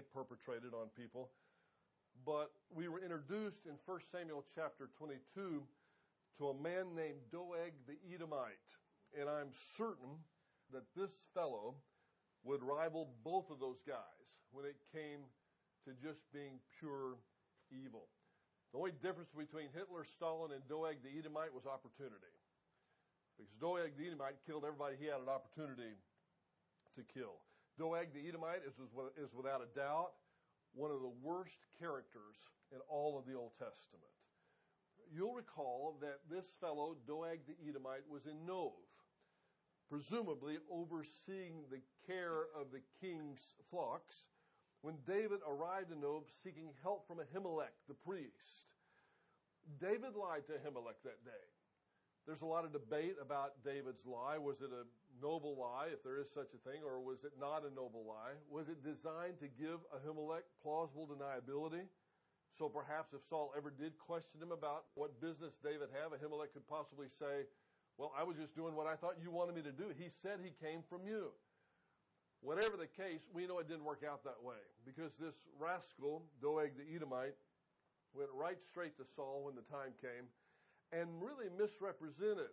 perpetrated on people. But we were introduced in 1 Samuel chapter 22 to a man named Doeg the Edomite. And I'm certain that this fellow would rival both of those guys when it came to just being pure evil. The only difference between Hitler, Stalin, and Doeg the Edomite was opportunity. Because Doeg the Edomite killed everybody he had an opportunity to kill. Doeg the Edomite is, is without a doubt one of the worst characters in all of the Old Testament. You'll recall that this fellow, Doeg the Edomite, was in Nov, presumably overseeing the care of the king's flocks, when David arrived in Nov seeking help from Ahimelech, the priest. David lied to Ahimelech that day. There's a lot of debate about David's lie. Was it a noble lie, if there is such a thing, or was it not a noble lie? Was it designed to give Ahimelech plausible deniability? So perhaps if Saul ever did question him about what business David had, Ahimelech could possibly say, Well, I was just doing what I thought you wanted me to do. He said he came from you. Whatever the case, we know it didn't work out that way because this rascal, Doeg the Edomite, went right straight to Saul when the time came and really misrepresented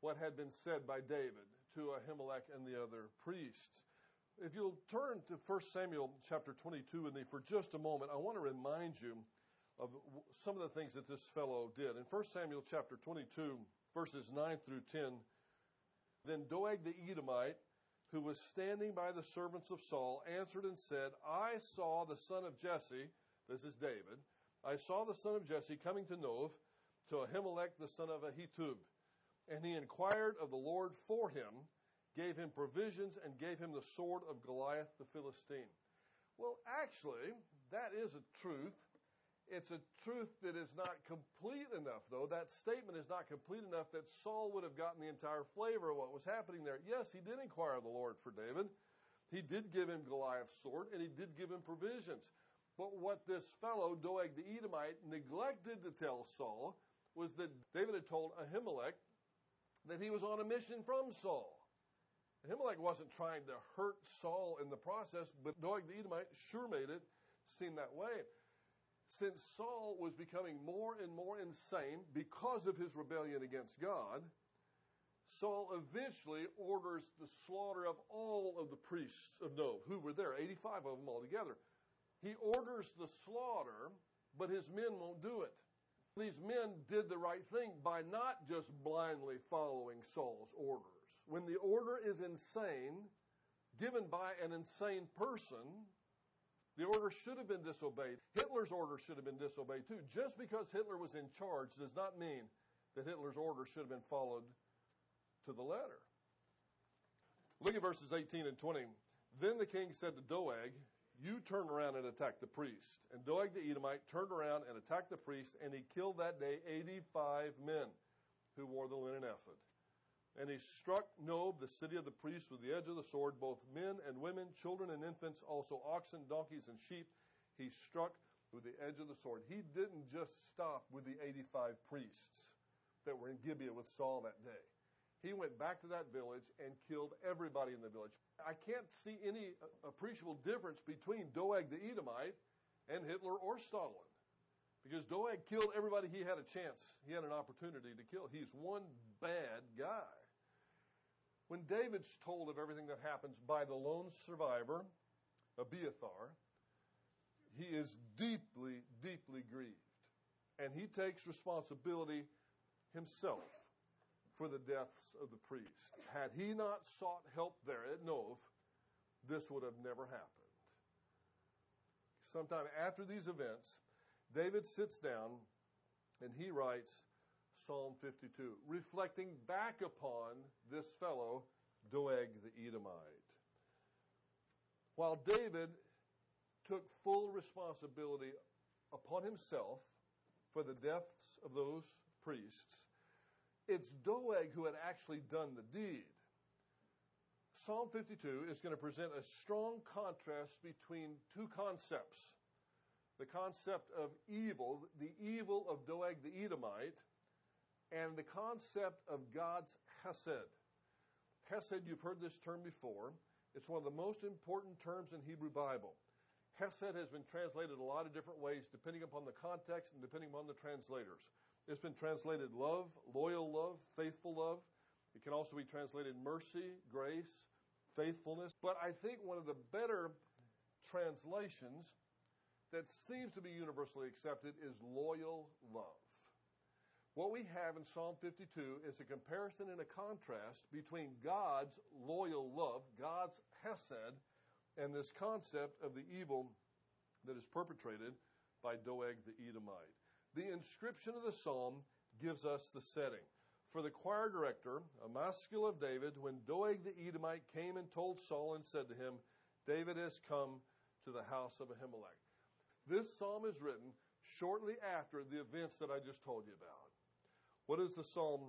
what had been said by David to Ahimelech and the other priests. If you'll turn to 1 Samuel chapter 22 with me for just a moment, I want to remind you of some of the things that this fellow did. In 1 Samuel chapter 22, verses 9 through 10, then Doeg the Edomite, who was standing by the servants of Saul, answered and said, I saw the son of Jesse, this is David, I saw the son of Jesse coming to Nov, to Ahimelech the son of Ahitub. And he inquired of the Lord for him, gave him provisions, and gave him the sword of Goliath the Philistine. Well, actually, that is a truth. It's a truth that is not complete enough, though. That statement is not complete enough that Saul would have gotten the entire flavor of what was happening there. Yes, he did inquire of the Lord for David. He did give him Goliath's sword, and he did give him provisions. But what this fellow, Doeg the Edomite, neglected to tell Saul was that David had told Ahimelech that he was on a mission from Saul. Ahimelech wasn't trying to hurt Saul in the process, but Doeg the Edomite sure made it seem that way. Since Saul was becoming more and more insane because of his rebellion against God, Saul eventually orders the slaughter of all of the priests of Nov, who were there, 85 of them altogether. He orders the slaughter, but his men won't do it. These men did the right thing by not just blindly following Saul's orders. When the order is insane, given by an insane person, the order should have been disobeyed. Hitler's order should have been disobeyed too. Just because Hitler was in charge does not mean that Hitler's order should have been followed to the letter. Look at verses 18 and 20. Then the king said to Doeg, you turn around and attack the priest. And Doeg the Edomite turned around and attacked the priest, and he killed that day 85 men who wore the linen ephod. And he struck Nob, the city of the priests, with the edge of the sword, both men and women, children and infants, also oxen, donkeys, and sheep. He struck with the edge of the sword. He didn't just stop with the 85 priests that were in Gibeah with Saul that day. He went back to that village and killed everybody in the village. I can't see any appreciable difference between Doeg the Edomite and Hitler or Stalin. Because Doeg killed everybody he had a chance, he had an opportunity to kill. He's one bad guy. When David's told of everything that happens by the lone survivor, Abiathar, he is deeply, deeply grieved. And he takes responsibility himself for the deaths of the priests. Had he not sought help there at Nov, this would have never happened. Sometime after these events, David sits down and he writes Psalm 52, reflecting back upon this fellow, Doeg the Edomite. While David took full responsibility upon himself for the deaths of those priests, it's Doeg who had actually done the deed. Psalm 52 is going to present a strong contrast between two concepts the concept of evil, the evil of Doeg the Edomite, and the concept of God's chesed, Hesed, you've heard this term before. It's one of the most important terms in Hebrew Bible. Hesed has been translated a lot of different ways depending upon the context and depending upon the translators. It's been translated love, loyal love, faithful love. It can also be translated mercy, grace, faithfulness. But I think one of the better translations that seems to be universally accepted is loyal love. What we have in Psalm 52 is a comparison and a contrast between God's loyal love, God's hesed, and this concept of the evil that is perpetrated by Doeg the Edomite. The inscription of the psalm gives us the setting. For the choir director, a Maskil of David, when Doeg the Edomite came and told Saul and said to him, David has come to the house of Ahimelech. This psalm is written shortly after the events that I just told you about. What does the psalm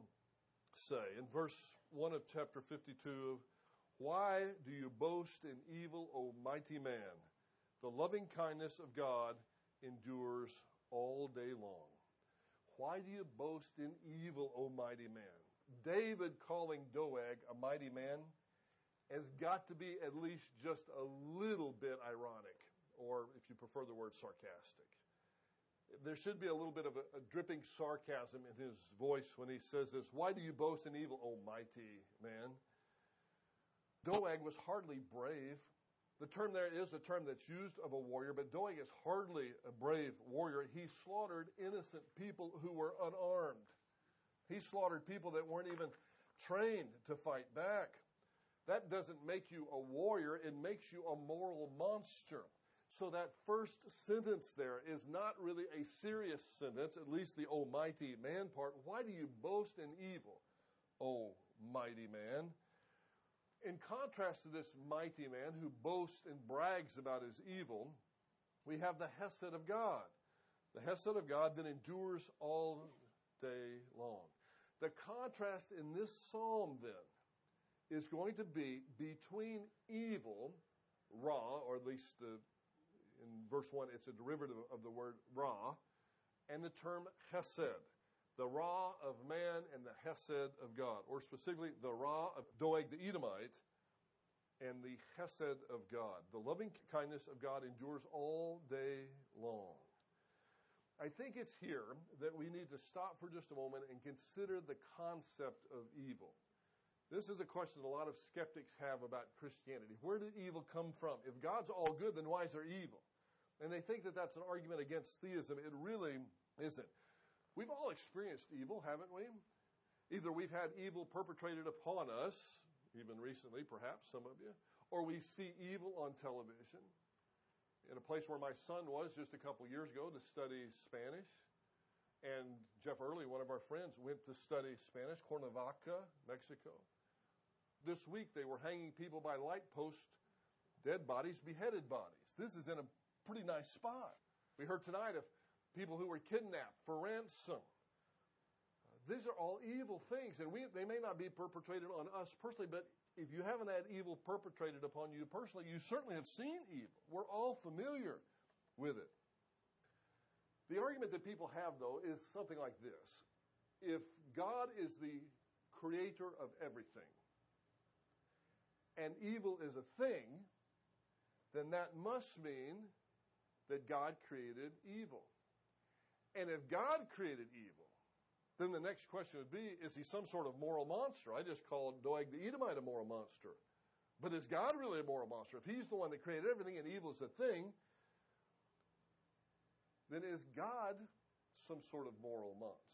say? In verse 1 of chapter 52, Of why do you boast in evil, O mighty man? The loving kindness of God endures all day long. Why do you boast in evil, O mighty man? David calling Doeg a mighty man has got to be at least just a little bit ironic, or if you prefer the word sarcastic there should be a little bit of a, a, dripping sarcasm in his voice when he says this Why do you boast in evil, O mighty man? Doeg was hardly brave. The term there is a term that's used of a warrior, but Doeg is hardly a brave warrior. He slaughtered innocent people who were unarmed. He slaughtered people that weren't even trained to fight back. That doesn't make you a warrior, it makes you a moral monster. So that first sentence there is not really a serious sentence, at least the almighty man part. Why do you boast in evil, O mighty man? In contrast to this mighty man who boasts and brags about his evil, we have the Hesed of God. The Hesed of God that endures all day long. The contrast in this psalm then is going to be between evil, Ra, or at least the in verse 1, it's a derivative of the word ra, and the term hesed, the ra of man and the hesed of God, or specifically the ra of Doeg the Edomite and the hesed of God. The loving kindness of God endures all day long. I think it's here that we need to stop for just a moment and consider the concept of evil. This is a question a lot of skeptics have about Christianity. Where did evil come from? If God's all good, then why is there evil? And they think that that's an argument against theism. It really isn't. We've all experienced evil, haven't we? Either we've had evil perpetrated upon us, even recently, perhaps some of you, or we see evil on television. In a place where my son was just a couple years ago to study Spanish, and Jeff Early, one of our friends, went to study Spanish, Cuernavaca, Mexico. This week they were hanging people by light posts, dead bodies, beheaded bodies. This is in a pretty nice spot. We heard tonight of people who were kidnapped for ransom. These are all evil things, and we, they may not be perpetrated on us personally, but if you haven't had evil perpetrated upon you personally, you certainly have seen evil. We're all familiar with it. The argument that people have, though, is something like this If God is the creator of everything, and evil is a thing, then that must mean that God created evil. And if God created evil, then the next question would be is he some sort of moral monster? I just called Doeg the Edomite a moral monster. But is God really a moral monster? If he's the one that created everything and evil is a thing, then is God some sort of moral monster?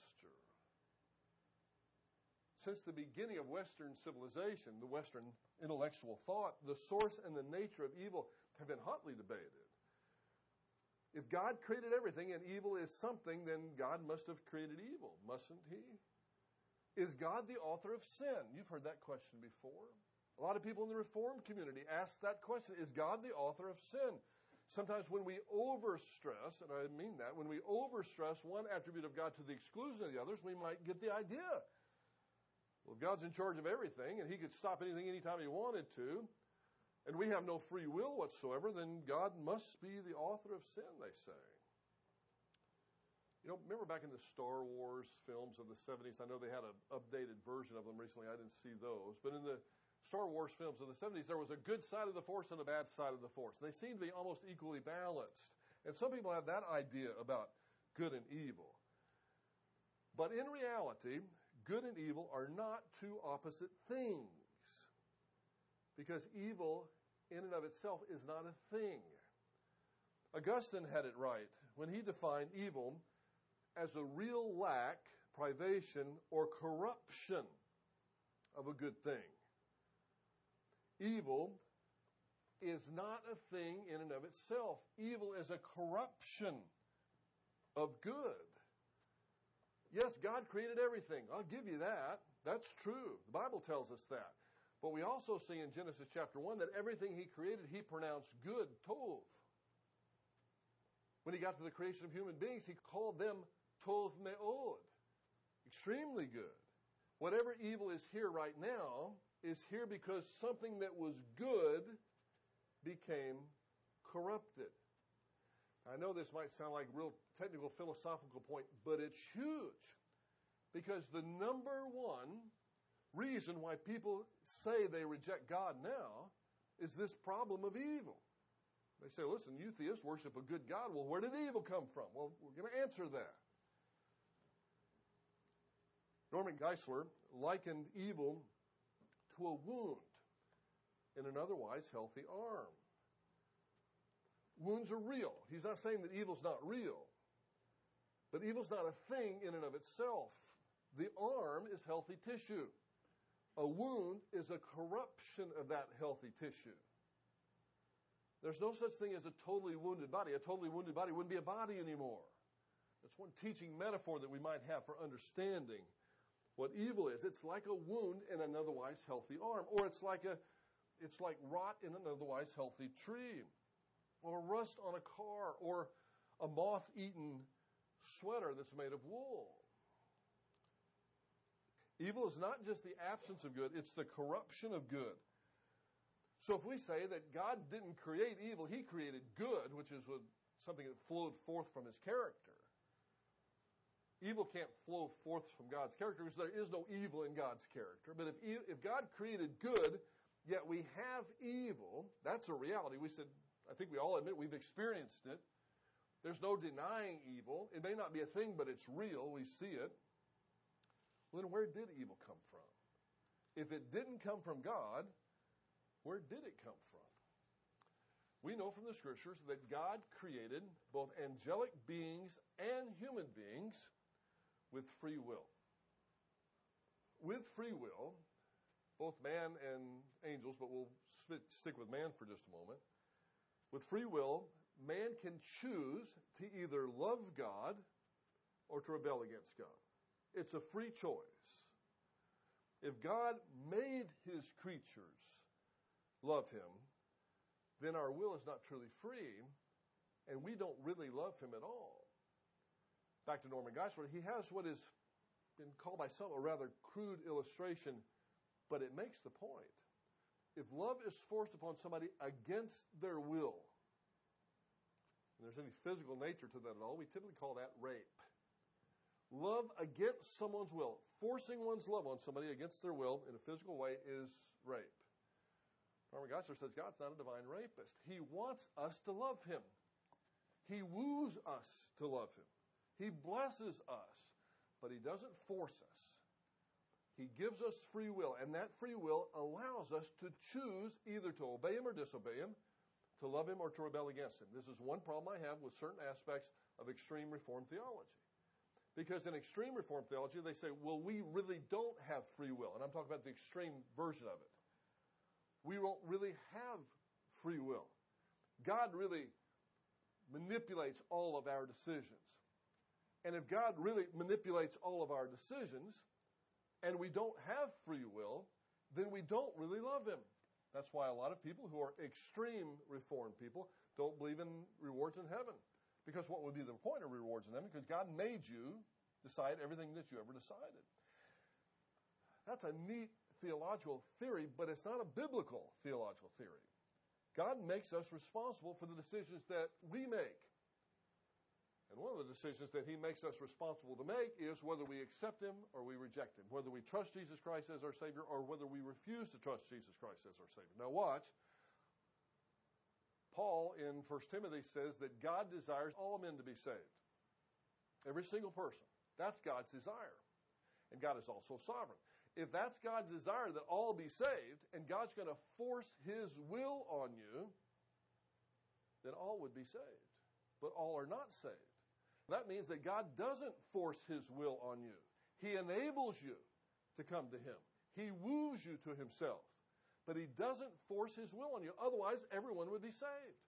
Since the beginning of Western civilization, the Western intellectual thought, the source and the nature of evil have been hotly debated. If God created everything and evil is something, then God must have created evil, mustn't He? Is God the author of sin? You've heard that question before. A lot of people in the Reformed community ask that question Is God the author of sin? Sometimes when we overstress, and I mean that, when we overstress one attribute of God to the exclusion of the others, we might get the idea. Well, if God's in charge of everything and He could stop anything anytime He wanted to, and we have no free will whatsoever, then God must be the author of sin, they say. You know, remember back in the Star Wars films of the 70s? I know they had an updated version of them recently. I didn't see those. But in the Star Wars films of the 70s, there was a good side of the force and a bad side of the force. They seem to be almost equally balanced. And some people have that idea about good and evil. But in reality, good and evil are not two opposite things. Because evil, in and of itself, is not a thing. Augustine had it right when he defined evil as a real lack, privation, or corruption of a good thing. Evil is not a thing in and of itself. Evil is a corruption of good. Yes, God created everything. I'll give you that. That's true. The Bible tells us that. But we also see in Genesis chapter 1 that everything He created, He pronounced good, tov. When He got to the creation of human beings, He called them tov me'od, extremely good. Whatever evil is here right now is here because something that was good became corrupted. I know this might sound like a real technical philosophical point, but it's huge. Because the number one reason why people say they reject God now is this problem of evil. They say, listen, you theists worship a good God. Well, where did evil come from? Well, we're going to answer that. Norman Geisler likened evil to a wound in an otherwise healthy arm. Wounds are real. He's not saying that evil's not real. But evil's not a thing in and of itself. The arm is healthy tissue. A wound is a corruption of that healthy tissue. There's no such thing as a totally wounded body. A totally wounded body wouldn't be a body anymore. That's one teaching metaphor that we might have for understanding what evil is. It's like a wound in an otherwise healthy arm, or it's like a it's like rot in an otherwise healthy tree, or rust on a car, or a moth-eaten sweater that's made of wool. Evil is not just the absence of good, it's the corruption of good. So if we say that God didn't create evil, He created good, which is something that flowed forth from His character, evil can't flow forth from God's character because there is no evil in God's character. But if, if God created good, yet we have evil, that's a reality. We said, I think we all admit we've experienced it. There's no denying evil. It may not be a thing, but it's real. We see it. Well, then where did evil come from? If it didn't come from God, where did it come from? We know from the scriptures that God created both angelic beings and human beings with free will. With free will, both man and angels, but we'll stick with man for just a moment. With free will, man can choose to either love God or to rebel against God. It's a free choice. If God made his creatures love him, then our will is not truly free, and we don't really love him at all back to Norman Geisler, he has what has been called by some a rather crude illustration, but it makes the point. If love is forced upon somebody against their will, and there's any physical nature to that at all, we typically call that rape. Love against someone's will, forcing one's love on somebody against their will in a physical way is rape. Norman Geisler says God's not a divine rapist. He wants us to love him. He woos us to love him. He blesses us, but He doesn't force us. He gives us free will, and that free will allows us to choose either to obey Him or disobey Him, to love Him or to rebel against Him. This is one problem I have with certain aspects of extreme Reformed theology. Because in extreme Reformed theology, they say, well, we really don't have free will. And I'm talking about the extreme version of it. We don't really have free will. God really manipulates all of our decisions. And if God really manipulates all of our decisions and we don't have free will, then we don't really love Him. That's why a lot of people who are extreme reformed people don't believe in rewards in heaven. Because what would be the point of rewards in heaven? Because God made you decide everything that you ever decided. That's a neat theological theory, but it's not a biblical theological theory. God makes us responsible for the decisions that we make. And one of the decisions that he makes us responsible to make is whether we accept him or we reject him, whether we trust Jesus Christ as our Savior or whether we refuse to trust Jesus Christ as our Savior. Now, watch. Paul in 1 Timothy says that God desires all men to be saved. Every single person. That's God's desire. And God is also sovereign. If that's God's desire that all be saved, and God's going to force His will on you, then all would be saved. But all are not saved. That means that God doesn't force His will on you. He enables you to come to Him. He woos you to Himself. But He doesn't force His will on you. Otherwise, everyone would be saved.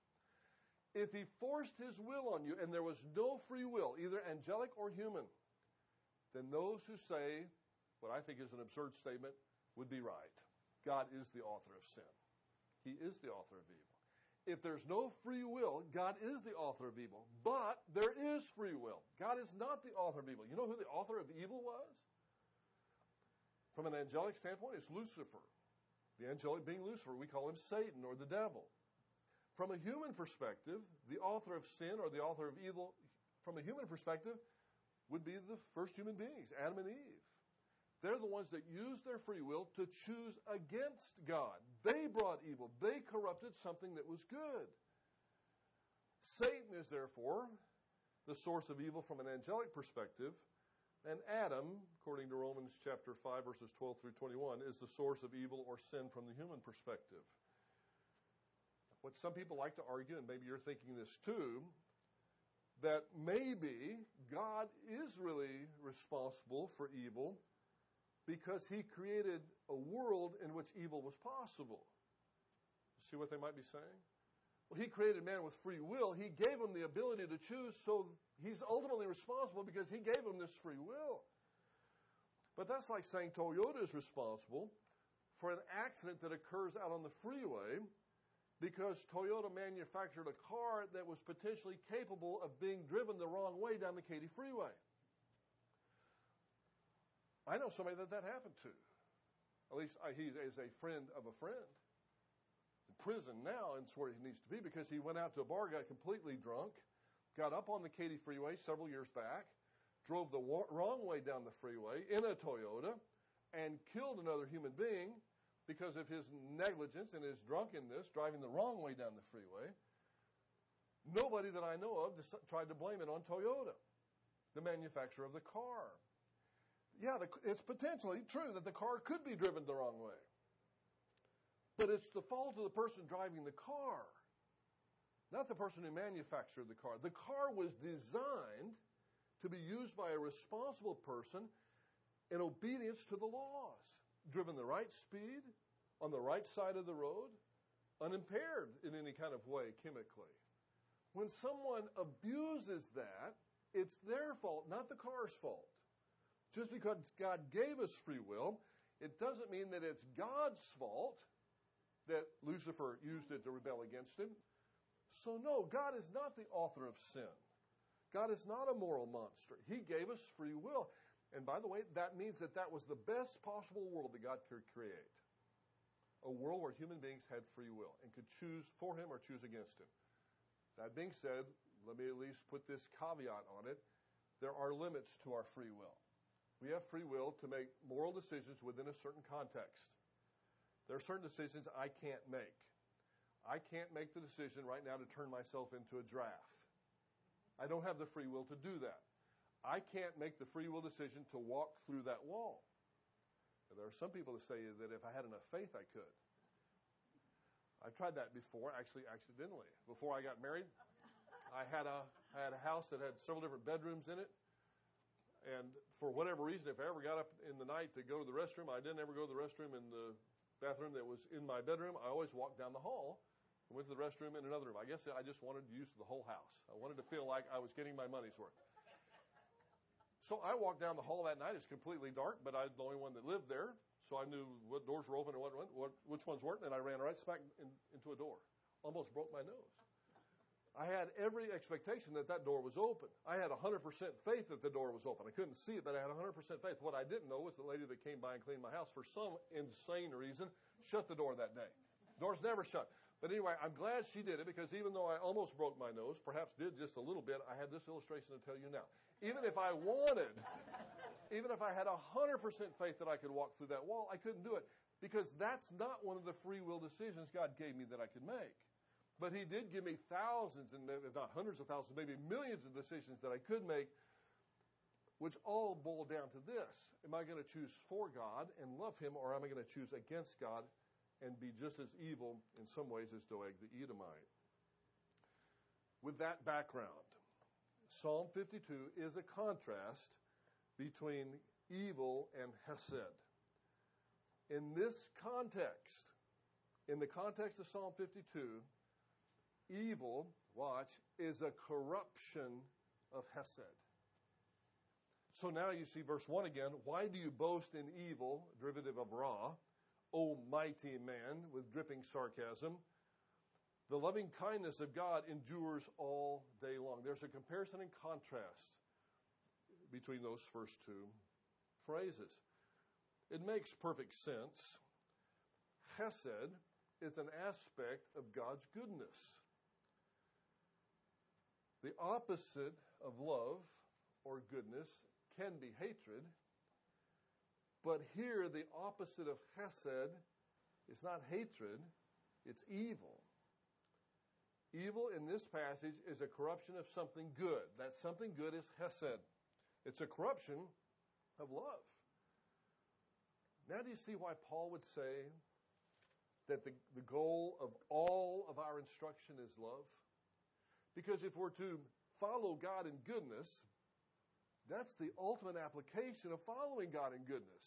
If He forced His will on you and there was no free will, either angelic or human, then those who say what I think is an absurd statement would be right. God is the author of sin. He is the author of evil. If there's no free will, God is the author of evil. But there is free will. God is not the author of evil. You know who the author of evil was? From an angelic standpoint, it's Lucifer. The angelic being Lucifer, we call him Satan or the devil. From a human perspective, the author of sin or the author of evil, from a human perspective, would be the first human beings, Adam and Eve. They're the ones that used their free will to choose against God. They brought evil. They corrupted something that was good. Satan is therefore the source of evil from an angelic perspective, and Adam, according to Romans chapter 5 verses 12 through 21, is the source of evil or sin from the human perspective. What some people like to argue, and maybe you're thinking this too, that maybe God is really responsible for evil because he created a world in which evil was possible. See what they might be saying? Well, he created man with free will. He gave him the ability to choose, so he's ultimately responsible because he gave him this free will. But that's like saying Toyota is responsible for an accident that occurs out on the freeway because Toyota manufactured a car that was potentially capable of being driven the wrong way down the Katy freeway. I know somebody that that happened to. At least he is a friend of a friend. In prison now, and it's where he needs to be because he went out to a bar, got completely drunk, got up on the Katy freeway several years back, drove the wrong way down the freeway in a Toyota, and killed another human being because of his negligence and his drunkenness, driving the wrong way down the freeway. Nobody that I know of tried to blame it on Toyota, the manufacturer of the car. Yeah, it's potentially true that the car could be driven the wrong way. But it's the fault of the person driving the car, not the person who manufactured the car. The car was designed to be used by a responsible person in obedience to the laws driven the right speed, on the right side of the road, unimpaired in any kind of way chemically. When someone abuses that, it's their fault, not the car's fault. Just because God gave us free will, it doesn't mean that it's God's fault that Lucifer used it to rebel against him. So, no, God is not the author of sin. God is not a moral monster. He gave us free will. And by the way, that means that that was the best possible world that God could create. A world where human beings had free will and could choose for him or choose against him. That being said, let me at least put this caveat on it. There are limits to our free will. We have free will to make moral decisions within a certain context. There are certain decisions I can't make. I can't make the decision right now to turn myself into a giraffe. I don't have the free will to do that. I can't make the free will decision to walk through that wall. And there are some people that say that if I had enough faith, I could. I've tried that before, actually, accidentally. Before I got married, I had a I had a house that had several different bedrooms in it. And for whatever reason, if I ever got up in the night to go to the restroom, I didn't ever go to the restroom in the bathroom that was in my bedroom. I always walked down the hall and went to the restroom in another room. I guess I just wanted use the whole house. I wanted to feel like I was getting my money's worth. So I walked down the hall that night. It's completely dark, but I was the only one that lived there. So I knew what doors were open and what, what which ones weren't, and I ran right smack in, into a door. Almost broke my nose. I had every expectation that that door was open. I had 100% faith that the door was open. I couldn't see it, but I had 100% faith. What I didn't know was the lady that came by and cleaned my house, for some insane reason, shut the door that day. Doors never shut. But anyway, I'm glad she did it because even though I almost broke my nose, perhaps did just a little bit, I have this illustration to tell you now. Even if I wanted, even if I had 100% faith that I could walk through that wall, I couldn't do it because that's not one of the free will decisions God gave me that I could make. But He did give me thousands, and if not hundreds of thousands, maybe millions of decisions that I could make, which all boil down to this Am I going to choose for God and love Him, or am I going to choose against God and be just as evil in some ways as Doeg the Edomite? With that background, Psalm 52 is a contrast between evil and Hesed. In this context, in the context of Psalm 52, evil, watch, is a corruption of Hesed. So now you see verse 1 again. Why do you boast in evil, derivative of Ra, O mighty man, with dripping sarcasm? The loving kindness of God endures all day long. There's a comparison and contrast between those first two phrases. It makes perfect sense. Hesed is an aspect of God's goodness. The opposite of love or goodness can be hatred, but here the opposite of hesed is not hatred, it's evil. Evil in this passage is a corruption of something good. That something good is hesed. It's a corruption of love. Now, do you see why Paul would say that the, the goal of all of our instruction is love? Because if we're to follow God in goodness, that's the ultimate application of following God in goodness,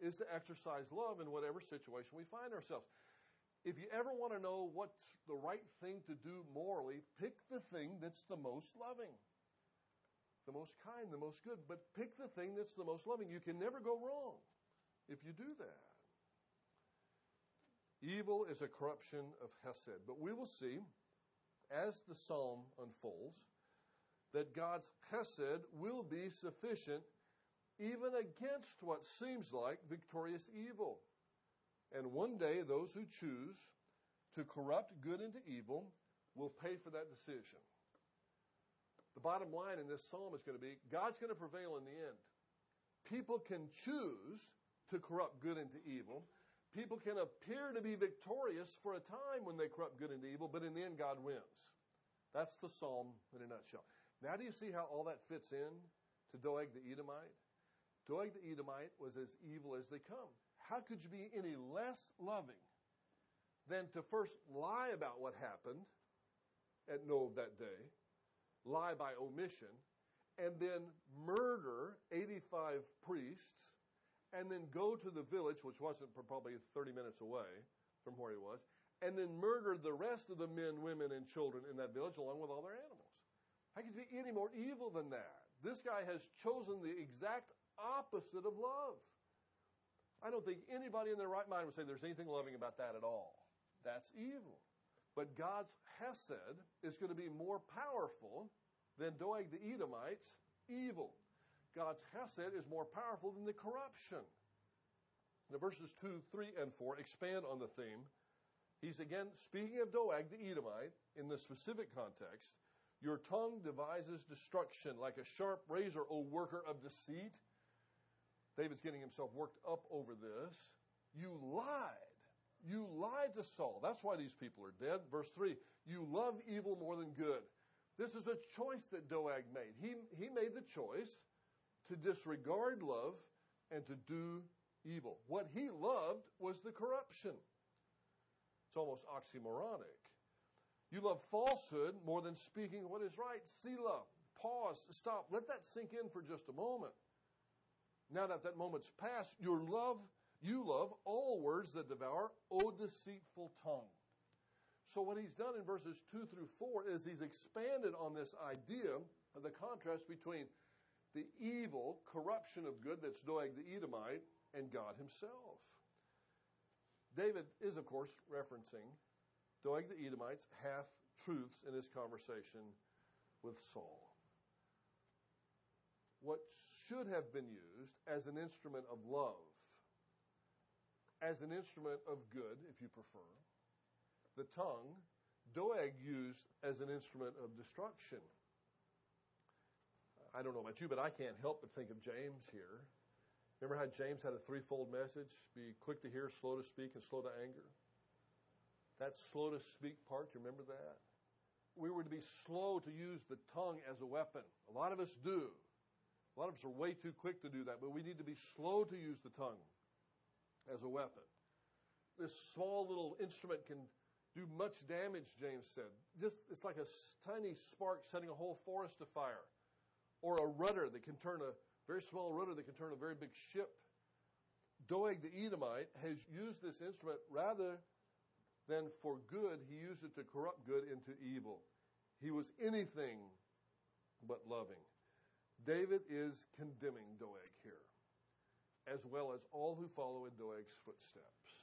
is to exercise love in whatever situation we find ourselves. If you ever want to know what's the right thing to do morally, pick the thing that's the most loving, the most kind, the most good, but pick the thing that's the most loving. You can never go wrong if you do that. Evil is a corruption of Hesed, but we will see as the psalm unfolds that God's Hesed will be sufficient even against what seems like victorious evil. And one day, those who choose to corrupt good into evil will pay for that decision. The bottom line in this psalm is going to be God's going to prevail in the end. People can choose to corrupt good into evil. People can appear to be victorious for a time when they corrupt good into evil, but in the end, God wins. That's the psalm in a nutshell. Now, do you see how all that fits in to Doeg the Edomite? Doeg the Edomite was as evil as they come. How could you be any less loving than to first lie about what happened at Nob that day, lie by omission, and then murder 85 priests, and then go to the village, which wasn't probably 30 minutes away from where he was, and then murder the rest of the men, women, and children in that village along with all their animals? How could you be any more evil than that? This guy has chosen the exact opposite of love. I don't think anybody in their right mind would say there's anything loving about that at all. That's evil. But God's Hesed is going to be more powerful than Doeg the Edomite's evil. God's Hesed is more powerful than the corruption. Now, verses 2, 3, and 4 expand on the theme. He's again speaking of Doeg the Edomite in the specific context. Your tongue devises destruction like a sharp razor, O worker of deceit. David's getting himself worked up over this. You lied. You lied to Saul. That's why these people are dead. Verse 3 You love evil more than good. This is a choice that Doeg made. He, he made the choice to disregard love and to do evil. What he loved was the corruption. It's almost oxymoronic. You love falsehood more than speaking what is right. Selah. Pause. Stop. Let that sink in for just a moment. Now that that moment's passed, your love, you love all words that devour, O deceitful tongue. So what he's done in verses 2 through 4 is he's expanded on this idea of the contrast between the evil corruption of good that's Doeg the Edomite and God himself. David is, of course, referencing Doeg the Edomite's half truths in his conversation with Saul. What should have been used as an instrument of love, as an instrument of good, if you prefer, the tongue, Doeg used as an instrument of destruction. I don't know about you, but I can't help but think of James here. Remember how James had a threefold message? Be quick to hear, slow to speak, and slow to anger. That slow to speak part, you remember that? We were to be slow to use the tongue as a weapon. A lot of us do. A lot of us are way too quick to do that, but we need to be slow to use the tongue as a weapon. This small little instrument can do much damage, James said. Just it's like a tiny spark setting a whole forest afire or a rudder that can turn a very small rudder that can turn a very big ship. Doeg the Edomite has used this instrument rather than for good, he used it to corrupt good into evil. He was anything but loving. David is condemning Doeg here, as well as all who follow in Doeg's footsteps.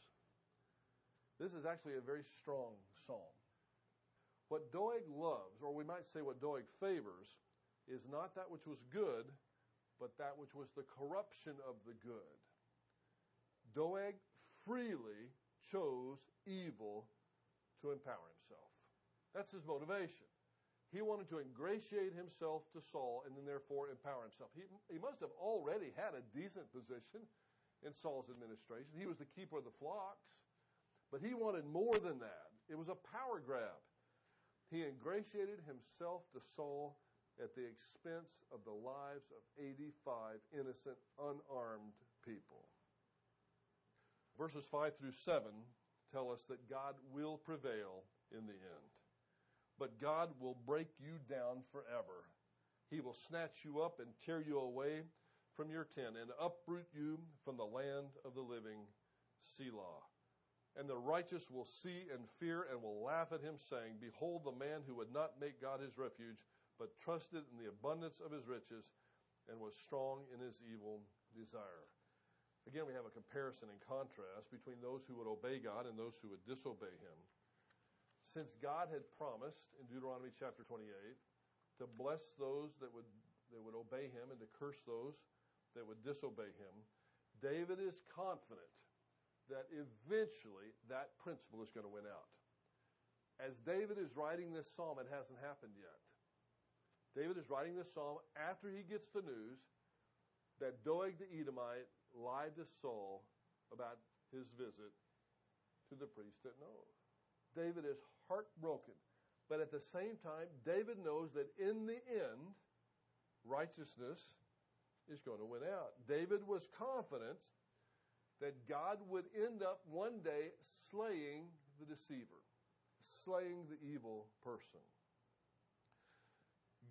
This is actually a very strong psalm. What Doeg loves, or we might say what Doeg favors, is not that which was good, but that which was the corruption of the good. Doeg freely chose evil to empower himself. That's his motivation. He wanted to ingratiate himself to Saul and then therefore empower himself. He, he must have already had a decent position in Saul's administration. He was the keeper of the flocks, but he wanted more than that. It was a power grab. He ingratiated himself to Saul at the expense of the lives of 85 innocent, unarmed people. Verses 5 through 7 tell us that God will prevail in the end. But God will break you down forever. He will snatch you up and tear you away from your tent and uproot you from the land of the living, Selah. And the righteous will see and fear and will laugh at him, saying, Behold, the man who would not make God his refuge, but trusted in the abundance of his riches and was strong in his evil desire. Again, we have a comparison and contrast between those who would obey God and those who would disobey him. Since God had promised in Deuteronomy chapter 28 to bless those that would, that would obey him and to curse those that would disobey him, David is confident that eventually that principle is going to win out. As David is writing this psalm, it hasn't happened yet. David is writing this psalm after he gets the news that Doeg the Edomite lied to Saul about his visit to the priest at Nob. David is heartbroken. But at the same time, David knows that in the end, righteousness is going to win out. David was confident that God would end up one day slaying the deceiver, slaying the evil person.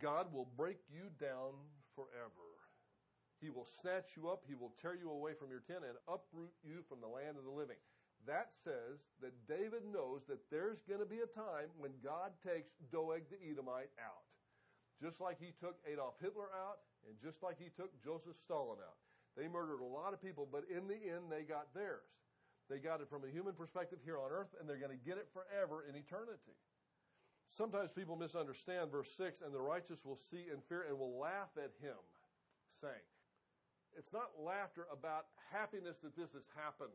God will break you down forever. He will snatch you up, He will tear you away from your tent, and uproot you from the land of the living. That says that David knows that there's going to be a time when God takes Doeg the Edomite out. Just like he took Adolf Hitler out, and just like he took Joseph Stalin out. They murdered a lot of people, but in the end, they got theirs. They got it from a human perspective here on earth, and they're going to get it forever in eternity. Sometimes people misunderstand verse 6 and the righteous will see and fear and will laugh at him, saying, It's not laughter about happiness that this has happened.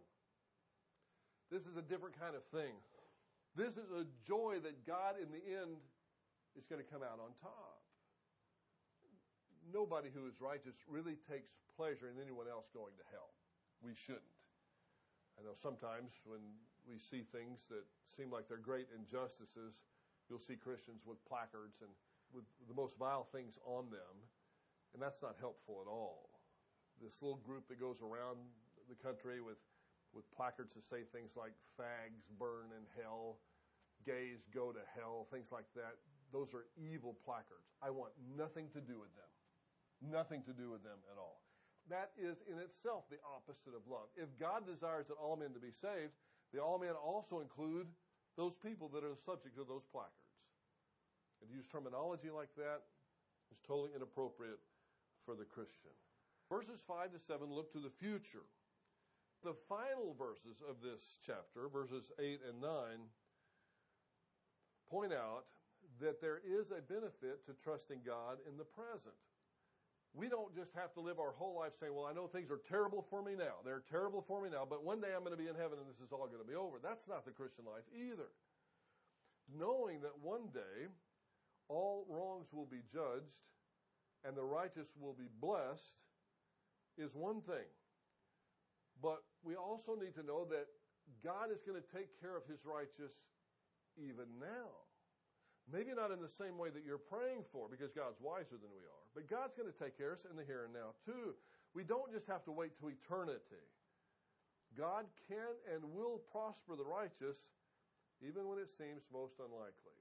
This is a different kind of thing. This is a joy that God, in the end, is going to come out on top. Nobody who is righteous really takes pleasure in anyone else going to hell. We shouldn't. I know sometimes when we see things that seem like they're great injustices, you'll see Christians with placards and with the most vile things on them, and that's not helpful at all. This little group that goes around the country with, with placards that say things like fags burn in hell, gays go to hell, things like that, those are evil placards. I want nothing to do with them. Nothing to do with them at all. That is in itself the opposite of love. If God desires that all men to be saved, the all men also include those people that are subject to those placards. And to use terminology like that is totally inappropriate for the Christian. Verses 5 to 7 look to the future. The final verses of this chapter, verses 8 and 9, point out that there is a benefit to trusting God in the present. We don't just have to live our whole life saying, Well, I know things are terrible for me now. They're terrible for me now, but one day I'm going to be in heaven and this is all going to be over. That's not the Christian life either. knowing that one day all wrongs will be judged and the righteous will be blessed is one thing. But we also need to know that God is going to take care of his righteous even now. Maybe not in the same way that you're praying for because God's wiser than we are, but God's going to take care of us in the here and now too. We don't just have to wait to eternity. God can and will prosper the righteous even when it seems most unlikely.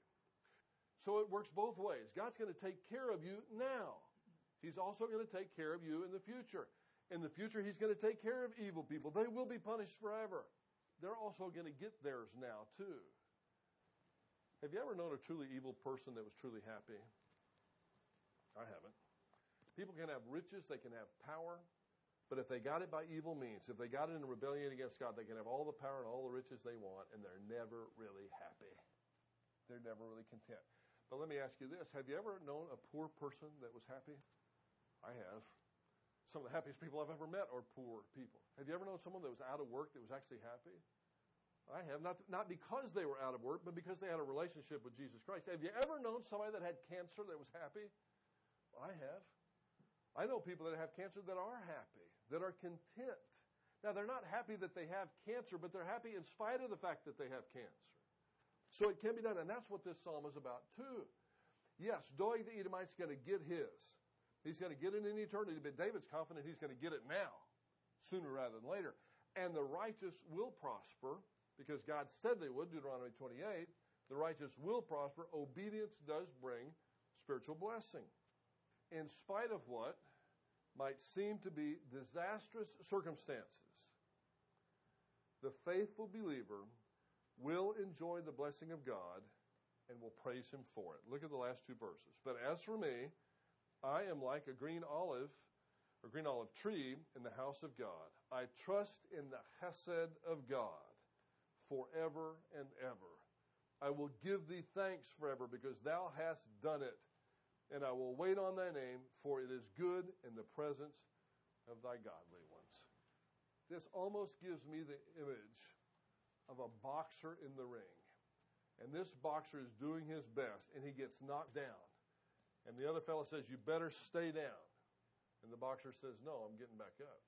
So it works both ways. God's going to take care of you now. He's also going to take care of you in the future. In the future, He's going to take care of evil people. They will be punished forever. They're also going to get theirs now, too. Have you ever known a truly evil person that was truly happy? I haven't. People can have riches, they can have power, but if they got it by evil means, if they got it in rebellion against God, they can have all the power and all the riches they want, and they're never really happy. They're never really content. But let me ask you this Have you ever known a poor person that was happy? I have. Some of the happiest people I've ever met are poor people. Have you ever known someone that was out of work that was actually happy? I have. Not, not because they were out of work, but because they had a relationship with Jesus Christ. Have you ever known somebody that had cancer that was happy? I have. I know people that have cancer that are happy, that are content. Now, they're not happy that they have cancer, but they're happy in spite of the fact that they have cancer. So it can be done, and that's what this psalm is about, too. Yes, Doeg the Edomite's going to get his. He's going to get it in eternity, but David's confident he's going to get it now, sooner rather than later. And the righteous will prosper because God said they would, Deuteronomy 28. The righteous will prosper. Obedience does bring spiritual blessing. In spite of what might seem to be disastrous circumstances, the faithful believer will enjoy the blessing of God and will praise Him for it. Look at the last two verses. But as for me, I am like a green olive or green olive tree in the house of God. I trust in the Hesed of God forever and ever. I will give thee thanks forever because thou hast done it. And I will wait on thy name, for it is good in the presence of thy godly ones. This almost gives me the image of a boxer in the ring. And this boxer is doing his best, and he gets knocked down. And the other fellow says, You better stay down. And the boxer says, No, I'm getting back up.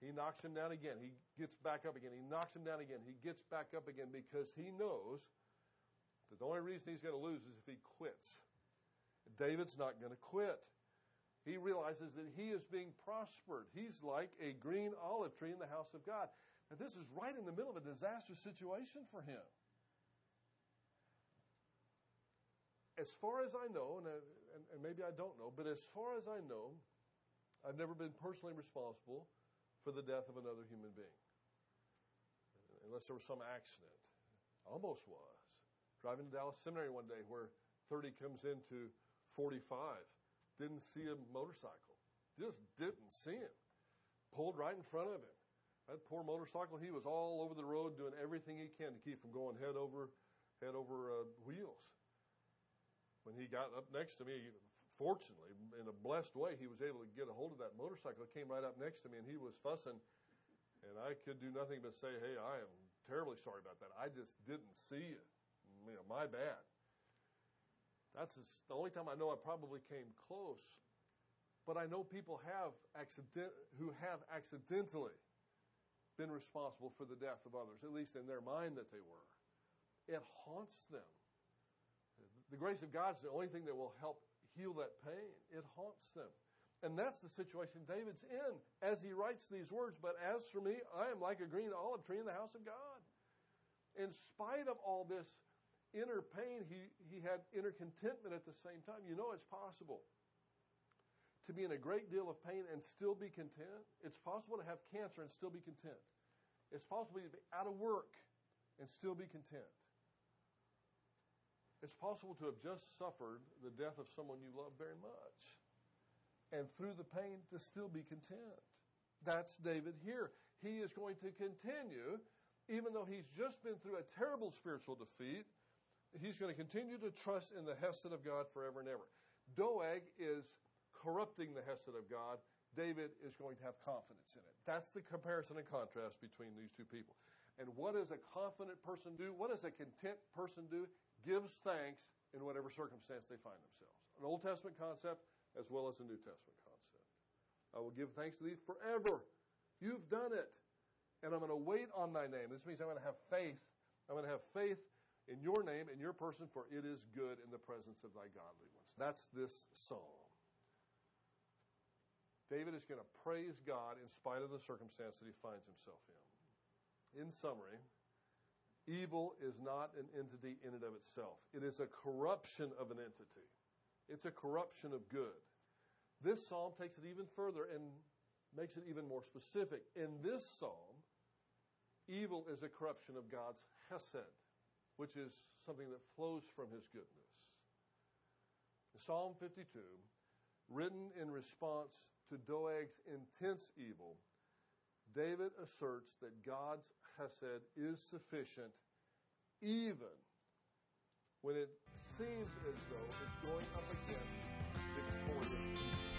He knocks him down again. He gets back up again. He knocks him down again. He gets back up again because he knows that the only reason he's going to lose is if he quits. David's not going to quit. He realizes that he is being prospered. He's like a green olive tree in the house of God. And this is right in the middle of a disastrous situation for him. As far as I know, and, and, and, maybe I don't know, but as far as I know, I've never been personally responsible for the death of another human being. Unless there was some accident. Almost was. Driving to Dallas Seminary one day where 30 comes into 45. Didn't see a motorcycle. Just didn't see him. Pulled right in front of him. That poor motorcycle, he was all over the road doing everything he can to keep from going head over, head over uh, wheels when he got up next to me, fortunately, in a blessed way, he was able to get a hold of that motorcycle. It came right up next to me, and he was fussing. And I could do nothing but say, "Hey, I am terribly sorry about that. I just didn't see it. You know, my bad." That's the only time I know I probably came close. But I know people have accident who have accidentally been responsible for the death of others, at least in their mind that they were. It haunts them. The grace of God is the only thing that will help heal that pain. It haunts them. And that's the situation David's in as he writes these words. But as for me, I am like a green olive tree in the house of God. In spite of all this inner pain, he, he had inner contentment at the same time. You know, it's possible to be in a great deal of pain and still be content. It's possible to have cancer and still be content. It's possible to be out of work and still be content. It's possible to have just suffered the death of someone you love very much, and through the pain to still be content. That's David here. He is going to continue, even though he's just been through a terrible spiritual defeat, he's going to continue to trust in the Hesed of God forever and ever. Doeg is corrupting the Hesed of God. David is going to have confidence in it. That's the comparison and contrast between these two people. And what does a confident person do? What does a content person do? Gives thanks in whatever circumstance they find themselves. An Old Testament concept as well as a New Testament concept. I will give thanks to thee forever. You've done it. And I'm going to wait on thy name. This means I'm going to have faith. I'm going to have faith in your name, in your person, for it is good in the presence of thy godly ones. That's this psalm. David is going to praise God in spite of the circumstance that he finds himself in. In summary, evil is not an entity in and of itself, it is a corruption of an entity, it's a corruption of good. This psalm takes it even further and makes it even more specific. In this psalm, evil is a corruption of God's hesed, which is something that flows from his goodness. Psalm 52, written in response to Doeg's intense evil, David asserts that God's hesed is sufficient even when it seems as though it's going up against victorious